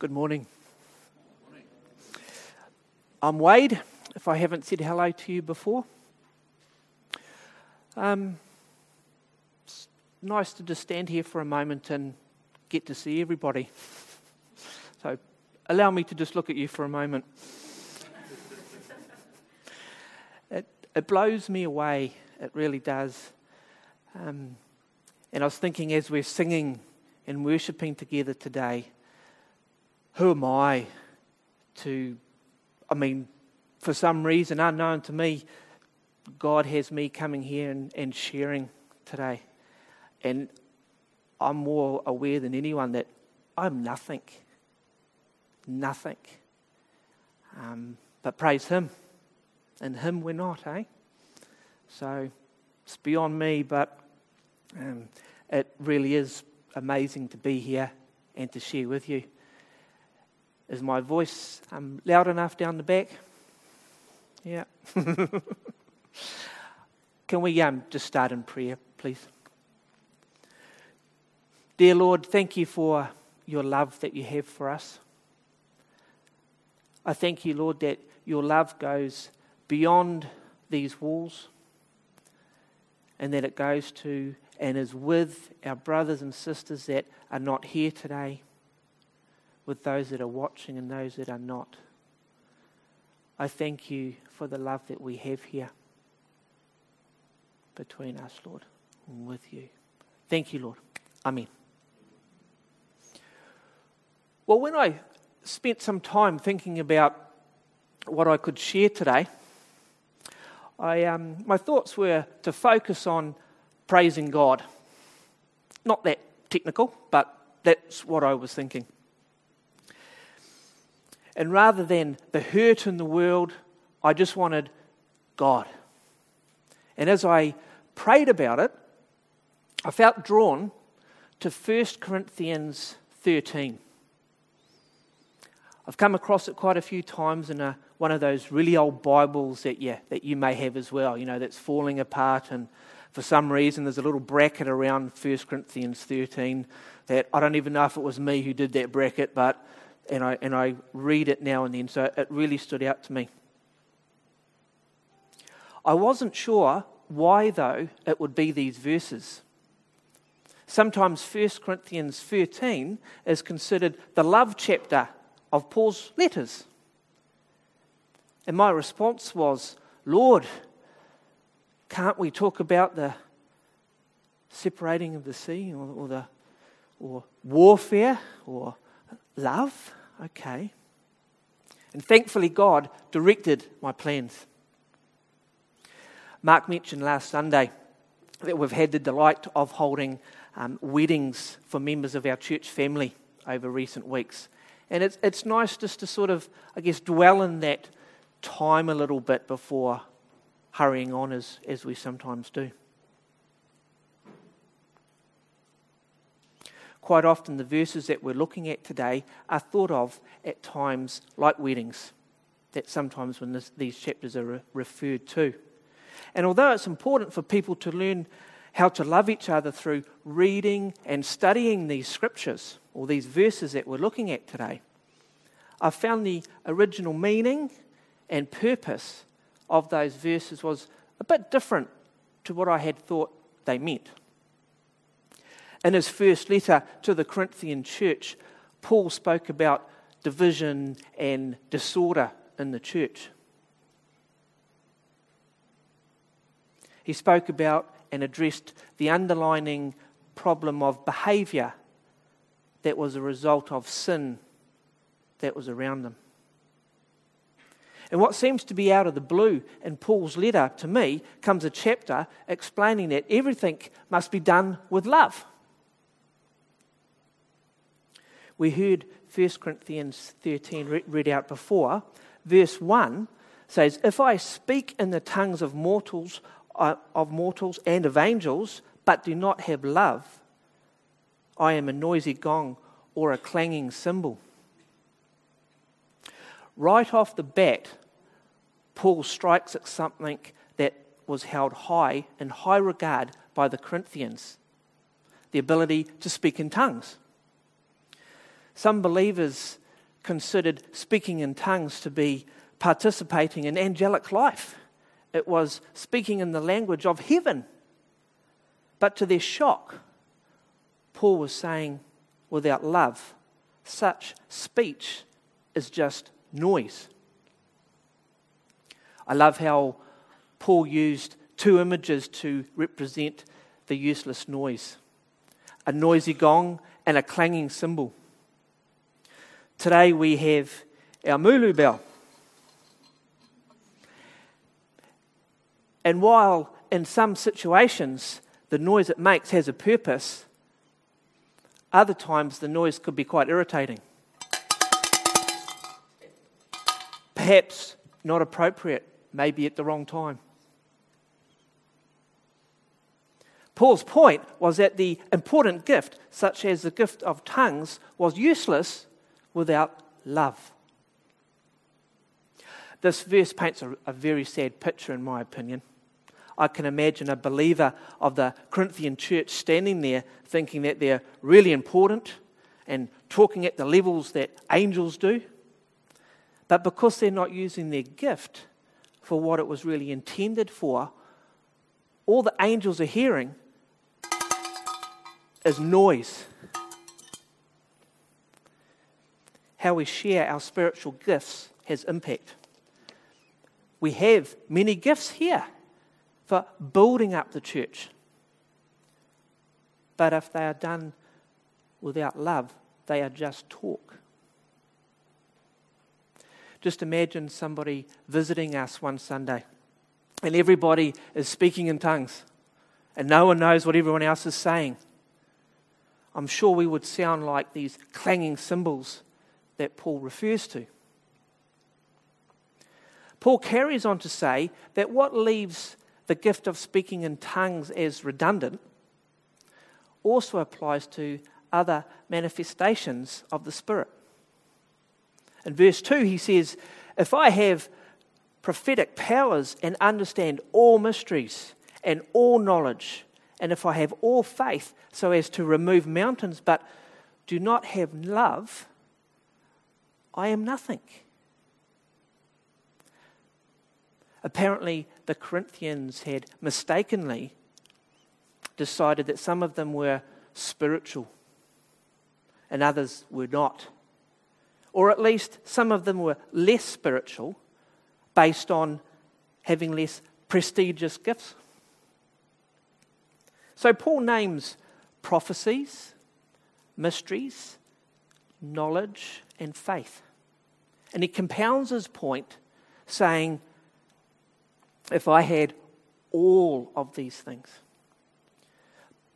Good morning. I'm Wade, if I haven't said hello to you before. Um, it's nice to just stand here for a moment and get to see everybody. So, allow me to just look at you for a moment. it, it blows me away, it really does. Um, and I was thinking as we're singing and worshipping together today, who am I to, I mean, for some reason unknown to me, God has me coming here and, and sharing today. And I'm more aware than anyone that I'm nothing. Nothing. Um, but praise Him. And Him we're not, eh? So it's beyond me, but um, it really is amazing to be here and to share with you. Is my voice um, loud enough down the back? Yeah. Can we um, just start in prayer, please? Dear Lord, thank you for your love that you have for us. I thank you, Lord, that your love goes beyond these walls and that it goes to and is with our brothers and sisters that are not here today with those that are watching and those that are not. I thank you for the love that we have here between us, Lord, and with you. Thank you, Lord. Amen. Well, when I spent some time thinking about what I could share today, I, um, my thoughts were to focus on praising God. Not that technical, but that's what I was thinking. And rather than the hurt in the world, I just wanted God. And as I prayed about it, I felt drawn to 1 Corinthians 13. I've come across it quite a few times in a, one of those really old Bibles that, yeah, that you may have as well, you know, that's falling apart. And for some reason, there's a little bracket around 1 Corinthians 13 that I don't even know if it was me who did that bracket, but and I, and I read it now and then, so it really stood out to me. I wasn't sure why, though, it would be these verses. Sometimes 1 Corinthians 13 is considered the love chapter of Paul's letters. And my response was, Lord, can't we talk about the separating of the sea or, or the or warfare or love? Okay. And thankfully, God directed my plans. Mark mentioned last Sunday that we've had the delight of holding um, weddings for members of our church family over recent weeks. And it's, it's nice just to sort of, I guess, dwell in that time a little bit before hurrying on as, as we sometimes do. Quite often, the verses that we're looking at today are thought of at times like weddings, that sometimes when this, these chapters are re- referred to. And although it's important for people to learn how to love each other through reading and studying these scriptures, or these verses that we're looking at today, I found the original meaning and purpose of those verses was a bit different to what I had thought they meant. In his first letter to the Corinthian church, Paul spoke about division and disorder in the church. He spoke about and addressed the underlining problem of behavior that was a result of sin that was around them. And what seems to be out of the blue in Paul's letter to me comes a chapter explaining that everything must be done with love. We heard 1 Corinthians 13 read out before. Verse 1 says, If I speak in the tongues of mortals, uh, of mortals and of angels, but do not have love, I am a noisy gong or a clanging cymbal. Right off the bat, Paul strikes at something that was held high in high regard by the Corinthians the ability to speak in tongues. Some believers considered speaking in tongues to be participating in angelic life. It was speaking in the language of heaven. But to their shock, Paul was saying, without love, such speech is just noise. I love how Paul used two images to represent the useless noise a noisy gong and a clanging cymbal. Today we have our mulu bell. And while in some situations the noise it makes has a purpose, other times the noise could be quite irritating. Perhaps not appropriate, maybe at the wrong time. Paul's point was that the important gift, such as the gift of tongues, was useless without love. This verse paints a, a, very sad picture, in my opinion. I can imagine a believer of the Corinthian church standing there thinking that they're really important and talking at the levels that angels do. But because they're not using their gift for what it was really intended for, all the angels are hearing is noise. How we share our spiritual gifts has impact. We have many gifts here for building up the church. But if they are done without love, they are just talk. Just imagine somebody visiting us one Sunday and everybody is speaking in tongues and no one knows what everyone else is saying. I'm sure we would sound like these clanging cymbals that Paul refers to. Paul carries on to say that what leaves the gift of speaking in tongues as redundant also applies to other manifestations of the Spirit. In verse 2, he says, If I have prophetic powers and understand all mysteries and all knowledge, and if I have all faith so as to remove mountains, but do not have love, I am nothing. Apparently, the Corinthians had mistakenly decided that some of them were spiritual and others were not. Or at least some of them were less spiritual based on having less prestigious gifts. So Paul names prophecies, mysteries, knowledge, and faith. And he compounds his point saying, if I had all of these things.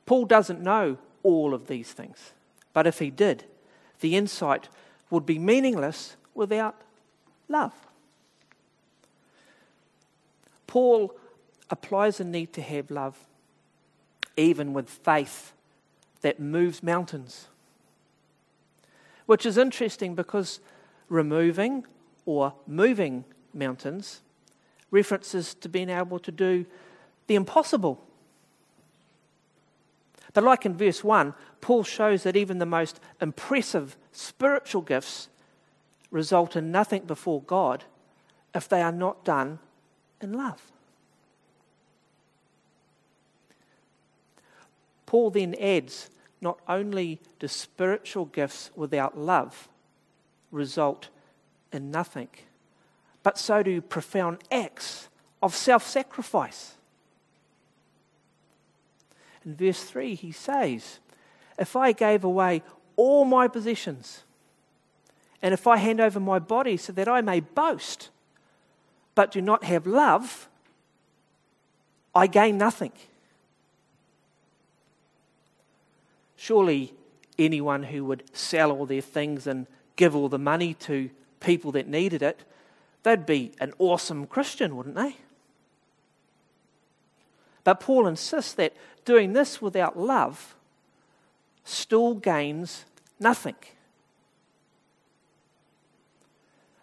Paul doesn't know all of these things, but if he did, the insight would be meaningless without love. Paul applies a need to have love even with faith that moves mountains. Which is interesting because removing or moving mountains references to being able to do the impossible. But, like in verse 1, Paul shows that even the most impressive spiritual gifts result in nothing before God if they are not done in love. Paul then adds not only do spiritual gifts without love result in nothing, but so do profound acts of self sacrifice. In verse 3, he says, If I gave away all my possessions, and if I hand over my body so that I may boast, but do not have love, I gain nothing. Surely anyone who would sell all their things and give all the money to people that needed it, they'd be an awesome Christian, wouldn't they? But Paul insists that doing this without love still gains nothing.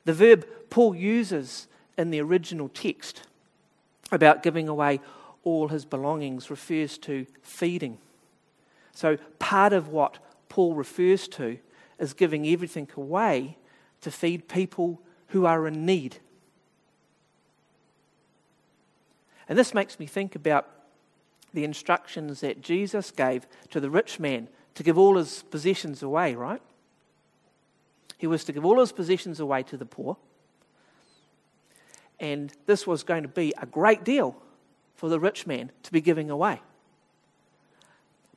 The verb Paul uses in the original text about giving away all his belongings refers to feeding. So, part of what Paul refers to is giving everything away to feed people who are in need. And this makes me think about the instructions that Jesus gave to the rich man to give all his possessions away, right? He was to give all his possessions away to the poor. And this was going to be a great deal for the rich man to be giving away.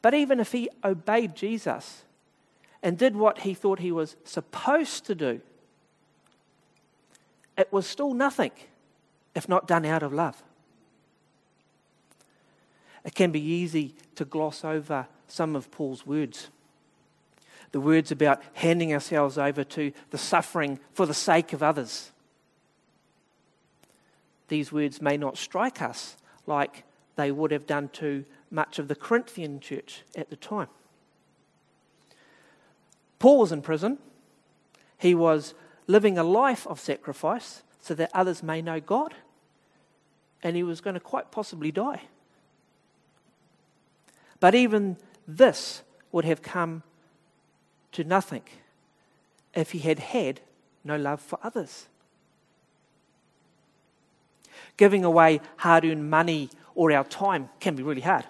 But even if he obeyed Jesus and did what he thought he was supposed to do, it was still nothing if not done out of love. It can be easy to gloss over some of Paul's words. The words about handing ourselves over to the suffering for the sake of others. These words may not strike us like they would have done to much of the Corinthian church at the time. Paul was in prison. He was living a life of sacrifice so that others may know God. And he was going to quite possibly die. But even this would have come to nothing if he had had no love for others. Giving away hard earned money or our time can be really hard.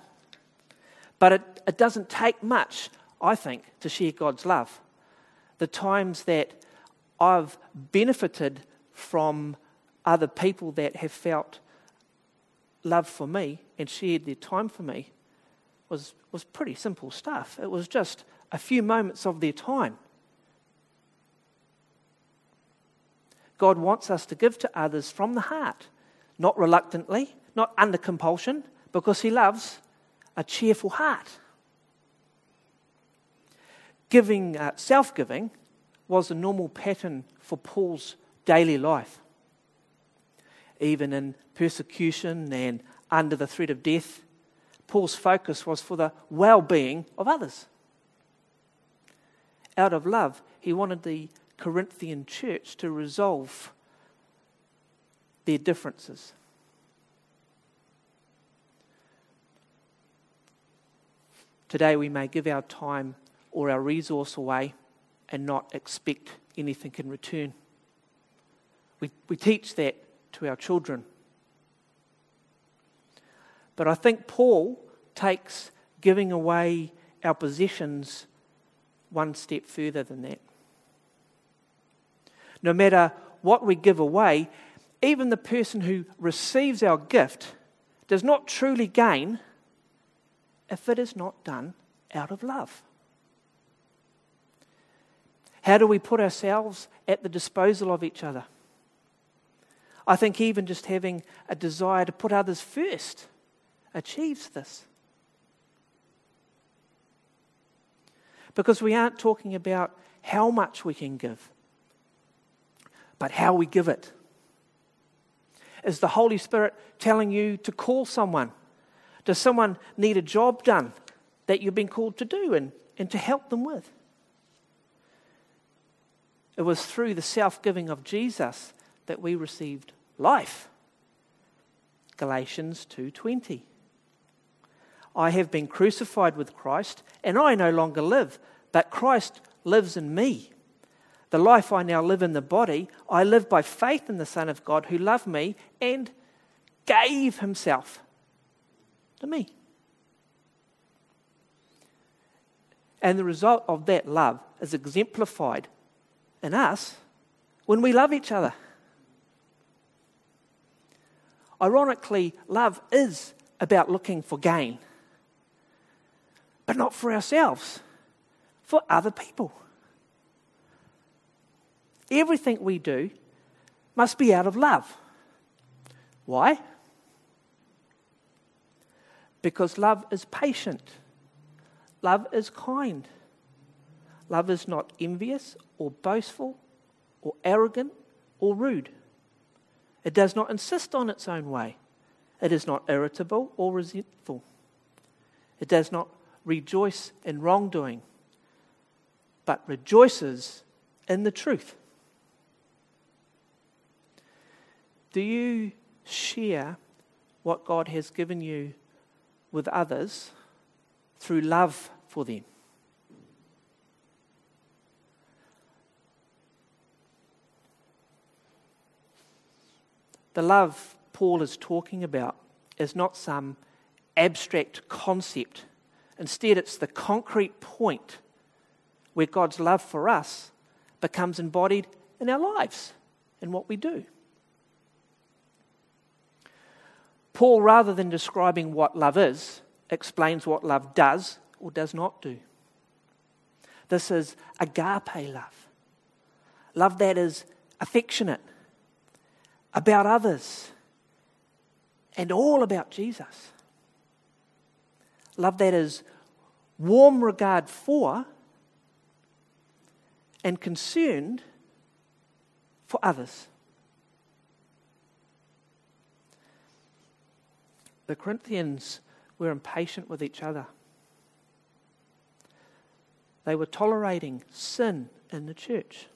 But it, it doesn't take much, I think, to share God's love. The times that I've benefited from other people that have felt love for me and shared their time for me was, was pretty simple stuff. It was just a few moments of their time. God wants us to give to others from the heart, not reluctantly, not under compulsion, because He loves a cheerful heart. Giving, uh, self giving, was a normal pattern for Paul's daily life. Even in persecution and under the threat of death, Paul's focus was for the well being of others. Out of love, he wanted the Corinthian church to resolve their differences. Today, we may give our time or our resource away and not expect anything in return. We, we teach that to our children. But I think Paul takes giving away our possessions one step further than that. No matter what we give away, even the person who receives our gift does not truly gain if it is not done out of love. How do we put ourselves at the disposal of each other? I think even just having a desire to put others first achieves this. Because we aren't talking about how much we can give, but how we give it. Is the Holy Spirit telling you to call someone? Does someone need a job done that you've been called to do and, and to help them with? It was through the self giving of Jesus that we received life. Galatians 2:20 I have been crucified with Christ, and I no longer live, but Christ lives in me. The life I now live in the body, I live by faith in the Son of God who loved me and gave himself to me. And the result of that love is exemplified in us when we love each other. Ironically, love is about looking for gain but not for ourselves, for other people. Everything we do must be out of love. Why? Because love is patient, love is kind, love is not envious or boastful or arrogant or rude. It does not insist on its own way. It is not irritable or resentful. It does not rejoice in wrongdoing, but rejoices in the truth. Do you share what God has given you with others through love for them. The love Paul is talking about is not some abstract concept. Instead, it's the concrete point where God's love for us becomes embodied in our lives and what we do. Paul, rather than describing what love is, explains what love does or does not do. This is agape love. Love that is affectionate, about others, and all about Jesus. Love that is warm regard for and concerned for others. The Corinthians were impatient with each other. They were tolerating sin in the church.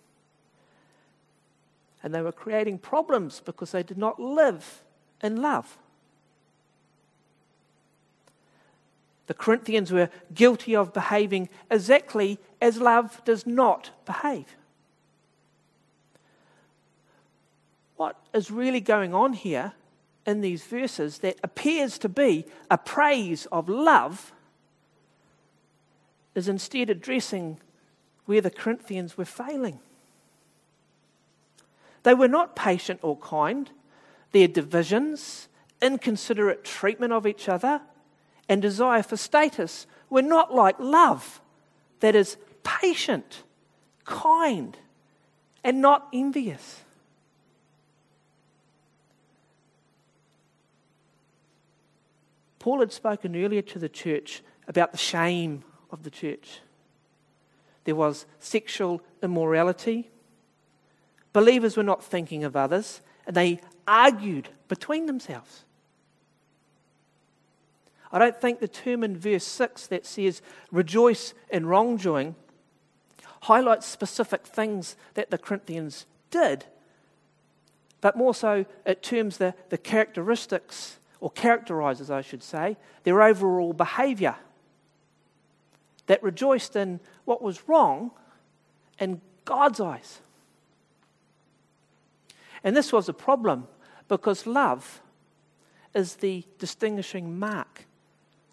And they were creating problems because they did not live in love. The Corinthians were guilty of behaving exactly as love does not behave. What is really going on here in these verses that appears to be a praise of love is instead addressing where the Corinthians were failing. They were not patient or kind. Their divisions, inconsiderate treatment of each other, and desire for status were not like love that is patient, kind, and not envious. Paul had spoken earlier to the church about the shame of the church. There was sexual immorality. Believers were not thinking of others, and they argued between themselves. I don't think the term in verse 6 that says rejoice in wrongdoing highlights specific things that the Corinthians did, but more so it terms the, the characteristics, or characterizes, I should say, their overall behavior that rejoiced in what was wrong in God's eyes. And this was a problem because love is the distinguishing mark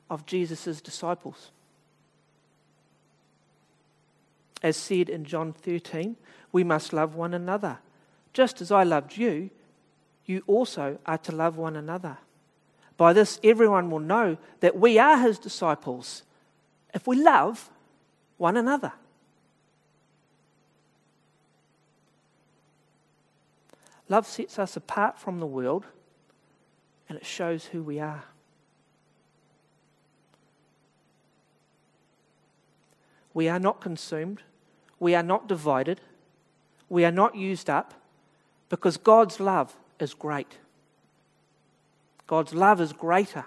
of Jesus' disciples. As said in John 13, we must love one another. Just as I loved you, you also are to love one another. By this, everyone will know that we are his disciples if we love one another. Love sets us apart from the world and it shows who we are. We are not consumed. We are not divided. We are not used up because God's love is great. God's love is greater.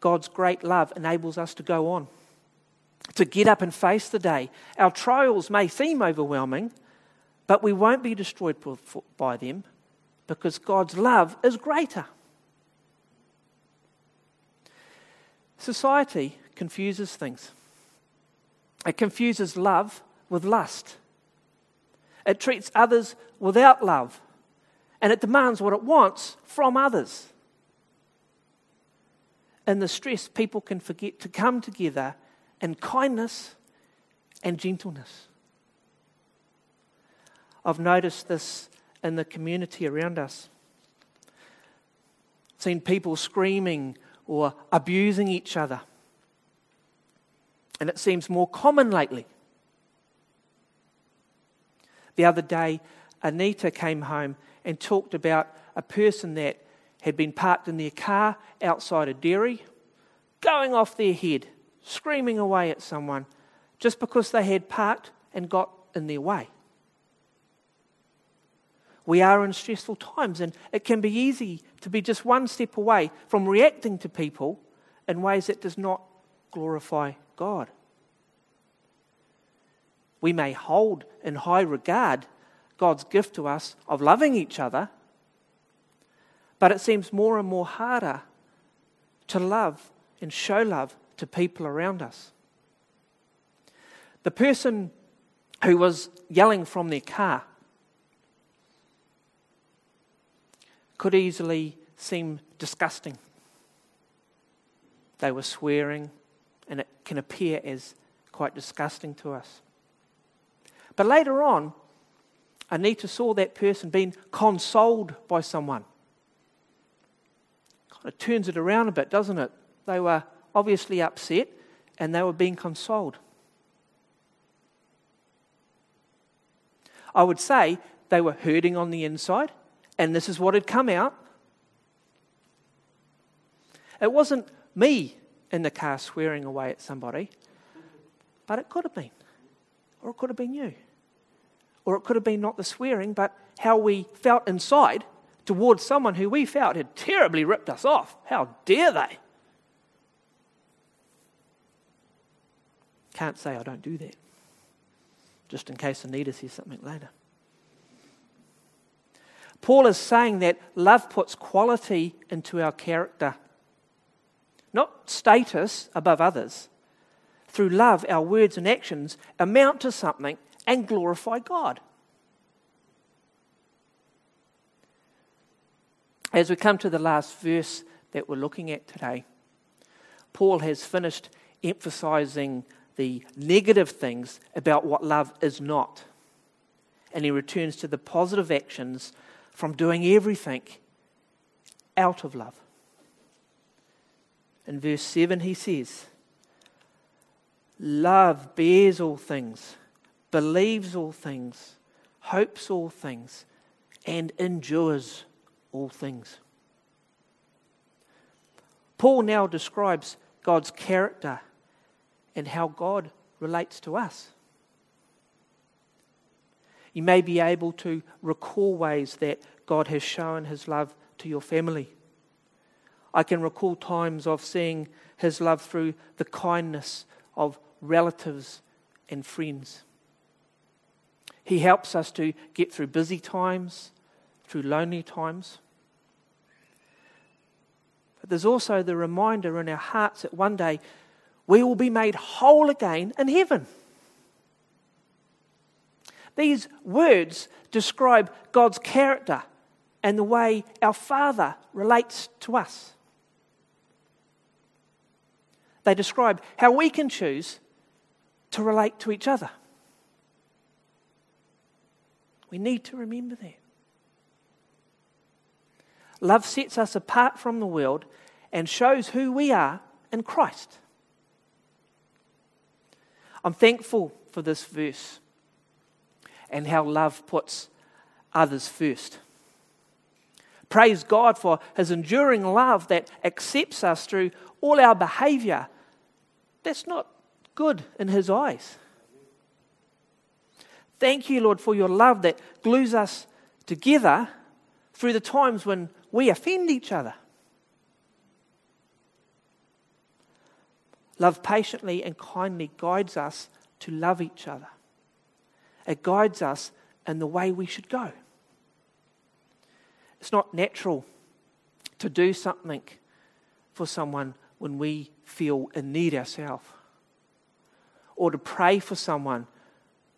God's great love enables us to go on, to get up and face the day. Our trials may seem overwhelming, but we won't be destroyed by them because God's love is greater. Society confuses things. It confuses love with lust. It treats others without love. And it demands what it wants from others. In the stress, people can forget to come together in kindness and gentleness. I've noticed this in the community around us. Seen people screaming or abusing each other. And it seems more common lately. The other day, Anita came home and talked about a person that had been parked in their car outside a dairy, going off their head, screaming away at someone just because they had parked and got in their way. We are in stressful times, and it can be easy to be just one step away from reacting to people in ways that does not glorify God. We may hold in high regard God's gift to us of loving each other, but it seems more and more harder to love and show love to people around us. The person who was yelling from their car could easily seem disgusting. They were swearing, and it can appear as quite disgusting to us. But later on, Anita saw that person being consoled by someone. Kind of turns it around a bit, doesn't it? They were obviously upset and they were being consoled. I would say they were hurting on the inside, and this is what had come out. It wasn't me in the car swearing away at somebody, but it could have been. Or it could have been you. Or it could have been not the swearing, but how we felt inside towards someone who we felt had terribly ripped us off. How dare they? Can't say I don't do that, just in case Anita says something later. Paul is saying that love puts quality into our character, not status above others. Through love, our words and actions amount to something and glorify God. As we come to the last verse that we're looking at today, Paul has finished emphasizing the negative things about what love is not. And he returns to the positive actions from doing everything out of love. In verse 7, he says, Love bears all things, believes all things, hopes all things, and endures all things. Paul now describes God's character and how God relates to us. You may be able to recall ways that God has shown his love to your family. I can recall times of seeing his love through the kindness of relatives and friends. He helps us to get through busy times, through lonely times. But there's also the reminder in our hearts that one day we will be made whole again in heaven. These words describe God's character and the way our Father relates to us. They describe how we can choose to relate to each other. We need to remember that. Love sets us apart from the world and shows who we are in Christ. I'm thankful for this verse and how love puts others first. Praise God for his enduring love that accepts us through all our behavior. That's not good in his eyes. Thank you, Lord, for your love that glues us together through the times when we offend each other. Love patiently and kindly guides us to love each other. It guides us in the way we should go. It's not natural to do something for someone when we feel in need ourselves, or to pray for someone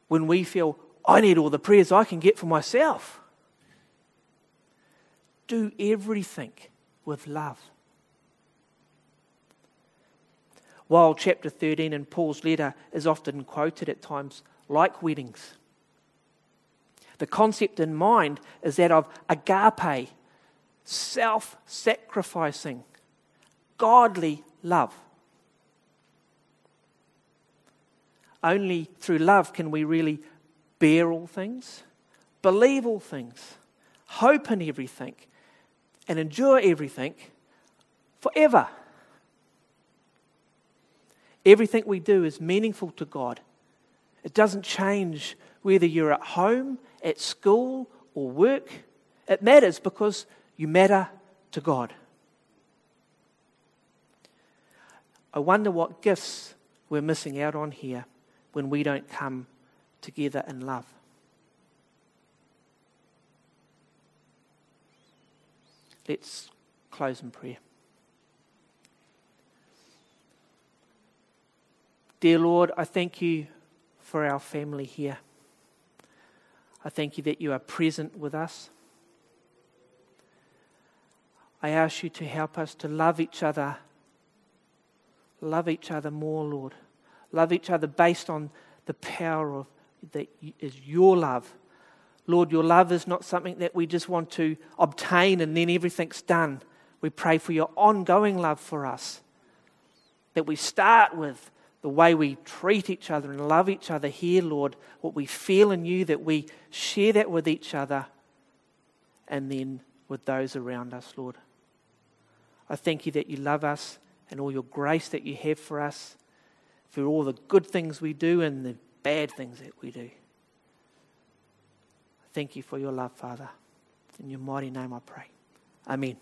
when we feel, I need all the prayers I can get for myself. Do everything with love. while chapter 13 in Paul's letter is often quoted at times like weddings. The concept in mind is that of agape, self sacrificing, godly love. Only through love can we really bear all things, believe all things, hope in everything, and endure everything forever. Everything we do is meaningful to God. It doesn't change whether you're at home, at school, or work. It matters because you matter to God. I wonder what gifts we're missing out on here when we don't come together in love. Let's close in prayer. Dear Lord, I thank you for our family here. I thank you that you are present with us. I ask you to help us to love each other. Love each other more, Lord. Love each other based on the power of that is your love. Lord, your love is not something that we just want to obtain and then everything's done. We pray for your ongoing love for us. That we start with the way we treat each other and love each other here, Lord, what we feel in you, that we share that with each other and then with those around us, Lord. I thank you that you love us and all your grace that you have for us, for all the good things we do and the bad things that we do. Thank you for your love, Father. In your mighty name I pray. Amen.